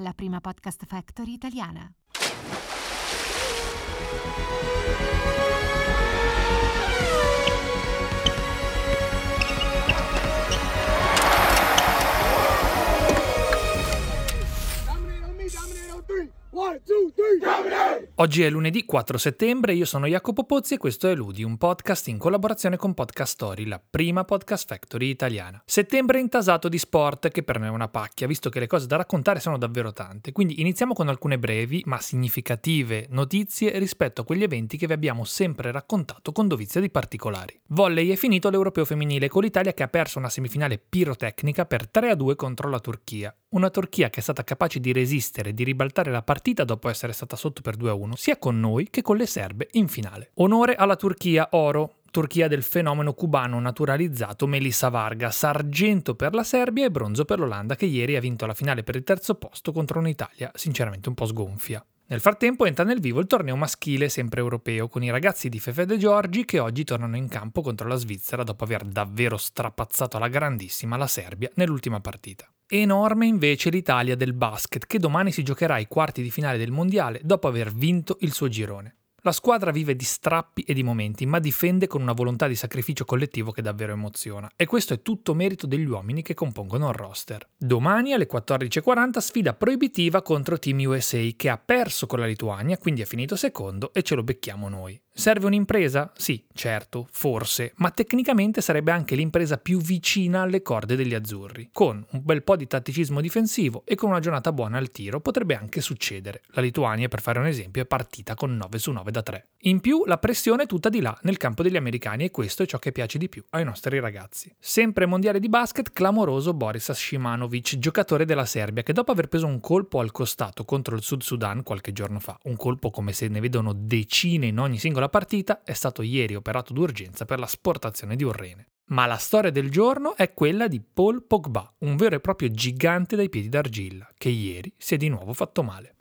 la prima podcast factory italiana. Oggi è lunedì 4 settembre, io sono Jacopo Pozzi e questo è Ludi, un podcast in collaborazione con Podcast Story, la prima podcast factory italiana. Settembre intasato di sport, che per me è una pacchia, visto che le cose da raccontare sono davvero tante. Quindi iniziamo con alcune brevi ma significative notizie rispetto a quegli eventi che vi abbiamo sempre raccontato con dovizia di particolari. Volley è finito l'Europeo femminile con l'Italia che ha perso una semifinale pirotecnica per 3-2 contro la Turchia. Una Turchia che è stata capace di resistere di ribaltare la partita dopo essere stata sotto per 2-1, sia con noi che con le serbe in finale. Onore alla Turchia, oro, Turchia del fenomeno cubano naturalizzato Melissa Vargas, argento per la Serbia e bronzo per l'Olanda che ieri ha vinto la finale per il terzo posto contro un'Italia sinceramente un po' sgonfia. Nel frattempo entra nel vivo il torneo maschile sempre europeo con i ragazzi di Fefe De Giorgi che oggi tornano in campo contro la Svizzera dopo aver davvero strapazzato alla grandissima la Serbia nell'ultima partita. Enorme invece l'Italia del basket, che domani si giocherà ai quarti di finale del mondiale dopo aver vinto il suo girone. La squadra vive di strappi e di momenti, ma difende con una volontà di sacrificio collettivo che davvero emoziona. E questo è tutto merito degli uomini che compongono il roster. Domani alle 14.40 sfida proibitiva contro Team USA che ha perso con la Lituania, quindi è finito secondo e ce lo becchiamo noi. Serve un'impresa? Sì, certo, forse, ma tecnicamente sarebbe anche l'impresa più vicina alle corde degli azzurri. Con un bel po' di tatticismo difensivo e con una giornata buona al tiro potrebbe anche succedere. La Lituania, per fare un esempio, è partita con 9 su 9 da 3. In più, la pressione è tutta di là, nel campo degli americani, e questo è ciò che piace di più ai nostri ragazzi. Sempre mondiale di basket, clamoroso Boris Shimanovic, giocatore della Serbia, che dopo aver preso un colpo al costato contro il Sud Sudan qualche giorno fa, un colpo come se ne vedono decine in ogni singola partita, è stato ieri operato d'urgenza per la sportazione di un rene. Ma la storia del giorno è quella di Paul Pogba, un vero e proprio gigante dai piedi d'argilla, che ieri si è di nuovo fatto male.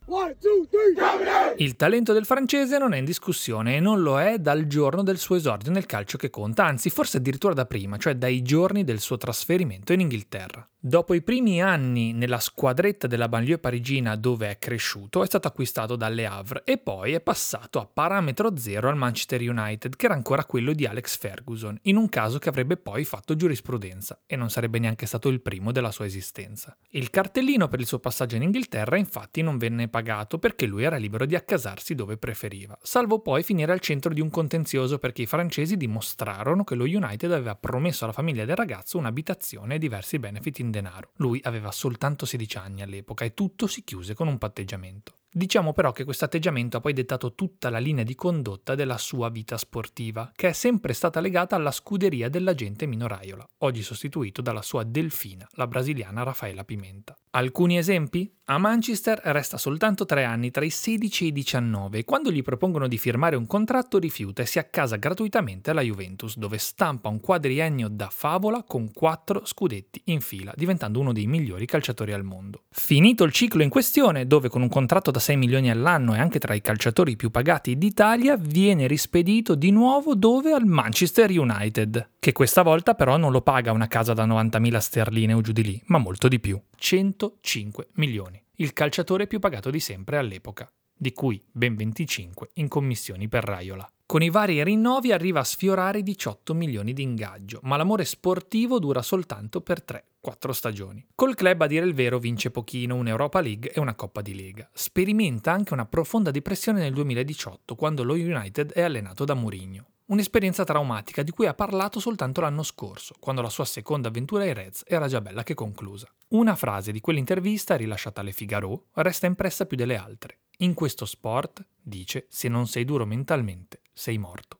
Il talento del francese non è in discussione e non lo è dal giorno del suo esordio nel calcio che conta, anzi forse addirittura da prima, cioè dai giorni del suo trasferimento in Inghilterra. Dopo i primi anni nella squadretta della banlieue parigina dove è cresciuto, è stato acquistato dalle Havre e poi è passato a parametro zero al Manchester United, che era ancora quello di Alex Ferguson, in un caso che avrebbe poi fatto giurisprudenza e non sarebbe neanche stato il primo della sua esistenza. Il cartellino per il suo passaggio in Inghilterra infatti non venne pagato perché lui era libero di accasarsi dove preferiva, salvo poi finire al centro di un contenzioso perché i francesi dimostrarono che lo United aveva promesso alla famiglia del ragazzo un'abitazione e diversi benefit in denaro. Lui aveva soltanto 16 anni all'epoca e tutto si chiuse con un patteggiamento. Diciamo però che questo atteggiamento ha poi dettato tutta la linea di condotta della sua vita sportiva, che è sempre stata legata alla scuderia dell'agente Mino Raiola, oggi sostituito dalla sua delfina, la brasiliana Raffaella Pimenta. Alcuni esempi? A Manchester resta soltanto tre anni tra i 16 e i 19 e quando gli propongono di firmare un contratto rifiuta e si accasa gratuitamente alla Juventus, dove stampa un quadriennio da favola con quattro scudetti in fila, diventando uno dei migliori calciatori al mondo. Finito il ciclo in questione, dove con un contratto da 6 milioni all'anno e anche tra i calciatori più pagati d'Italia, viene rispedito di nuovo dove al Manchester United, che questa volta però non lo paga una casa da 90.000 sterline o giù di lì, ma molto di più. 105 milioni, il calciatore più pagato di sempre all'epoca, di cui ben 25 in commissioni per Raiola. Con i vari rinnovi arriva a sfiorare i 18 milioni di ingaggio, ma l'amore sportivo dura soltanto per 3-4 stagioni. Col club, a dire il vero, vince pochino un'Europa League e una Coppa di Lega. Sperimenta anche una profonda depressione nel 2018, quando lo United è allenato da Mourinho. Un'esperienza traumatica di cui ha parlato soltanto l'anno scorso, quando la sua seconda avventura ai Reds era già bella che conclusa. Una frase di quell'intervista, rilasciata alle Figaro, resta impressa più delle altre. In questo sport, dice, se non sei duro mentalmente, sei morto.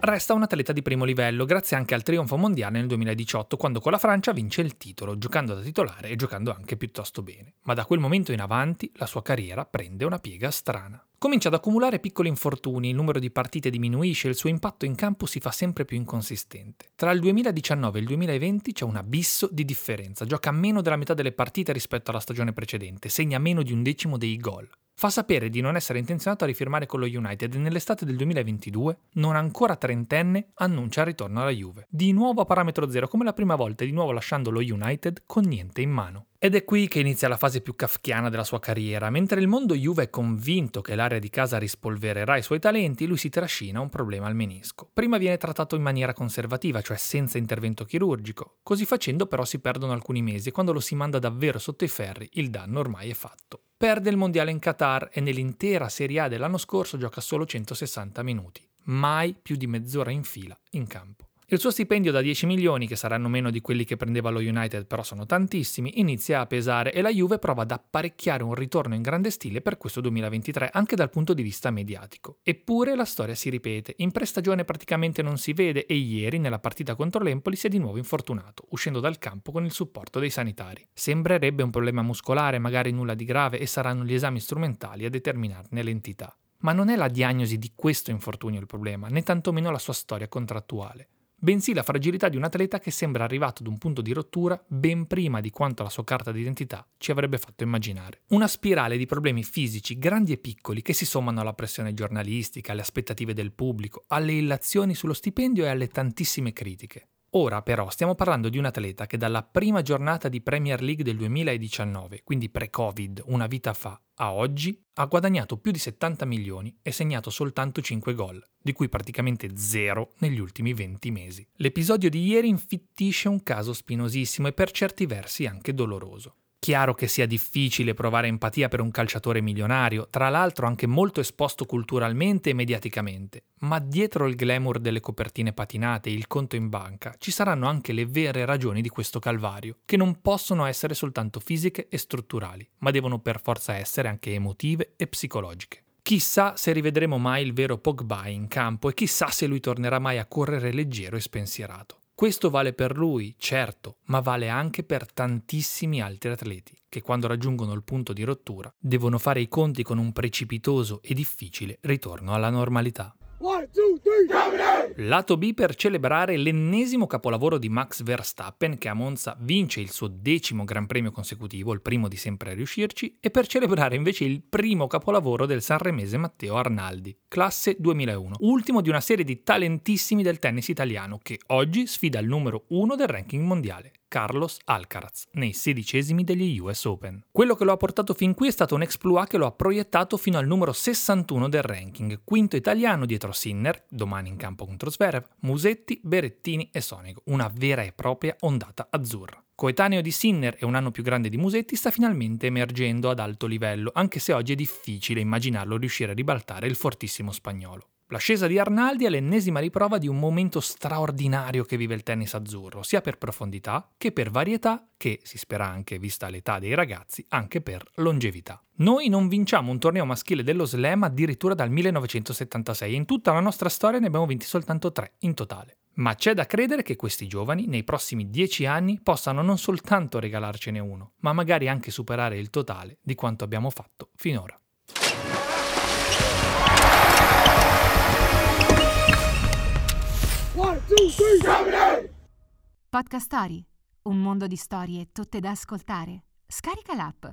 Resta un atleta di primo livello, grazie anche al trionfo mondiale nel 2018, quando con la Francia vince il titolo, giocando da titolare e giocando anche piuttosto bene. Ma da quel momento in avanti la sua carriera prende una piega strana. Comincia ad accumulare piccoli infortuni, il numero di partite diminuisce e il suo impatto in campo si fa sempre più inconsistente. Tra il 2019 e il 2020 c'è un abisso di differenza, gioca meno della metà delle partite rispetto alla stagione precedente, segna meno di un decimo dei gol fa sapere di non essere intenzionato a rifirmare con lo United e nell'estate del 2022, non ancora trentenne, annuncia il ritorno alla Juve. Di nuovo a parametro zero, come la prima volta, e di nuovo lasciando lo United con niente in mano. Ed è qui che inizia la fase più kafkiana della sua carriera. Mentre il mondo Juve è convinto che l'area di casa rispolvererà i suoi talenti, lui si trascina un problema al menisco. Prima viene trattato in maniera conservativa, cioè senza intervento chirurgico. Così facendo però si perdono alcuni mesi e quando lo si manda davvero sotto i ferri il danno ormai è fatto perde il mondiale in Qatar e nell'intera Serie A dell'anno scorso gioca solo 160 minuti, mai più di mezz'ora in fila in campo. Il suo stipendio da 10 milioni, che saranno meno di quelli che prendeva lo United, però sono tantissimi, inizia a pesare e la Juve prova ad apparecchiare un ritorno in grande stile per questo 2023, anche dal punto di vista mediatico. Eppure la storia si ripete, in prestagione praticamente non si vede e ieri, nella partita contro l'Empoli, si è di nuovo infortunato, uscendo dal campo con il supporto dei sanitari. Sembrerebbe un problema muscolare, magari nulla di grave, e saranno gli esami strumentali a determinarne l'entità. Ma non è la diagnosi di questo infortunio il problema, né tantomeno la sua storia contrattuale bensì la fragilità di un atleta che sembra arrivato ad un punto di rottura ben prima di quanto la sua carta d'identità ci avrebbe fatto immaginare. Una spirale di problemi fisici grandi e piccoli che si sommano alla pressione giornalistica, alle aspettative del pubblico, alle illazioni sullo stipendio e alle tantissime critiche. Ora però stiamo parlando di un atleta che dalla prima giornata di Premier League del 2019, quindi pre-Covid, una vita fa, a oggi, ha guadagnato più di 70 milioni e segnato soltanto 5 gol, di cui praticamente zero negli ultimi 20 mesi. L'episodio di ieri infittisce un caso spinosissimo e per certi versi anche doloroso. Chiaro che sia difficile provare empatia per un calciatore milionario, tra l'altro anche molto esposto culturalmente e mediaticamente, ma dietro il glamour delle copertine patinate e il conto in banca ci saranno anche le vere ragioni di questo calvario, che non possono essere soltanto fisiche e strutturali, ma devono per forza essere anche emotive e psicologiche. Chissà se rivedremo mai il vero Pogba in campo e chissà se lui tornerà mai a correre leggero e spensierato. Questo vale per lui, certo, ma vale anche per tantissimi altri atleti che quando raggiungono il punto di rottura devono fare i conti con un precipitoso e difficile ritorno alla normalità. Lato B per celebrare l'ennesimo capolavoro di Max Verstappen che a Monza vince il suo decimo Gran Premio consecutivo, il primo di sempre a riuscirci, e per celebrare invece il primo capolavoro del sanremese Matteo Arnaldi, classe 2001, ultimo di una serie di talentissimi del tennis italiano che oggi sfida il numero uno del ranking mondiale. Carlos Alcaraz nei sedicesimi degli US Open. Quello che lo ha portato fin qui è stato un exploit che lo ha proiettato fino al numero 61 del ranking, quinto italiano dietro Sinner, domani in campo contro Zverev, Musetti, Berettini e Sonego, una vera e propria ondata azzurra. Coetaneo di Sinner e un anno più grande di Musetti, sta finalmente emergendo ad alto livello, anche se oggi è difficile immaginarlo riuscire a ribaltare il fortissimo spagnolo. L'ascesa di Arnaldi è l'ennesima riprova di un momento straordinario che vive il tennis azzurro, sia per profondità che per varietà, che, si spera anche, vista l'età dei ragazzi, anche per longevità. Noi non vinciamo un torneo maschile dello slam addirittura dal 1976 e in tutta la nostra storia ne abbiamo vinti soltanto tre in totale. Ma c'è da credere che questi giovani, nei prossimi dieci anni, possano non soltanto regalarcene uno, ma magari anche superare il totale di quanto abbiamo fatto finora. Podcast Story, un mondo di storie tutte da ascoltare. Scarica l'app.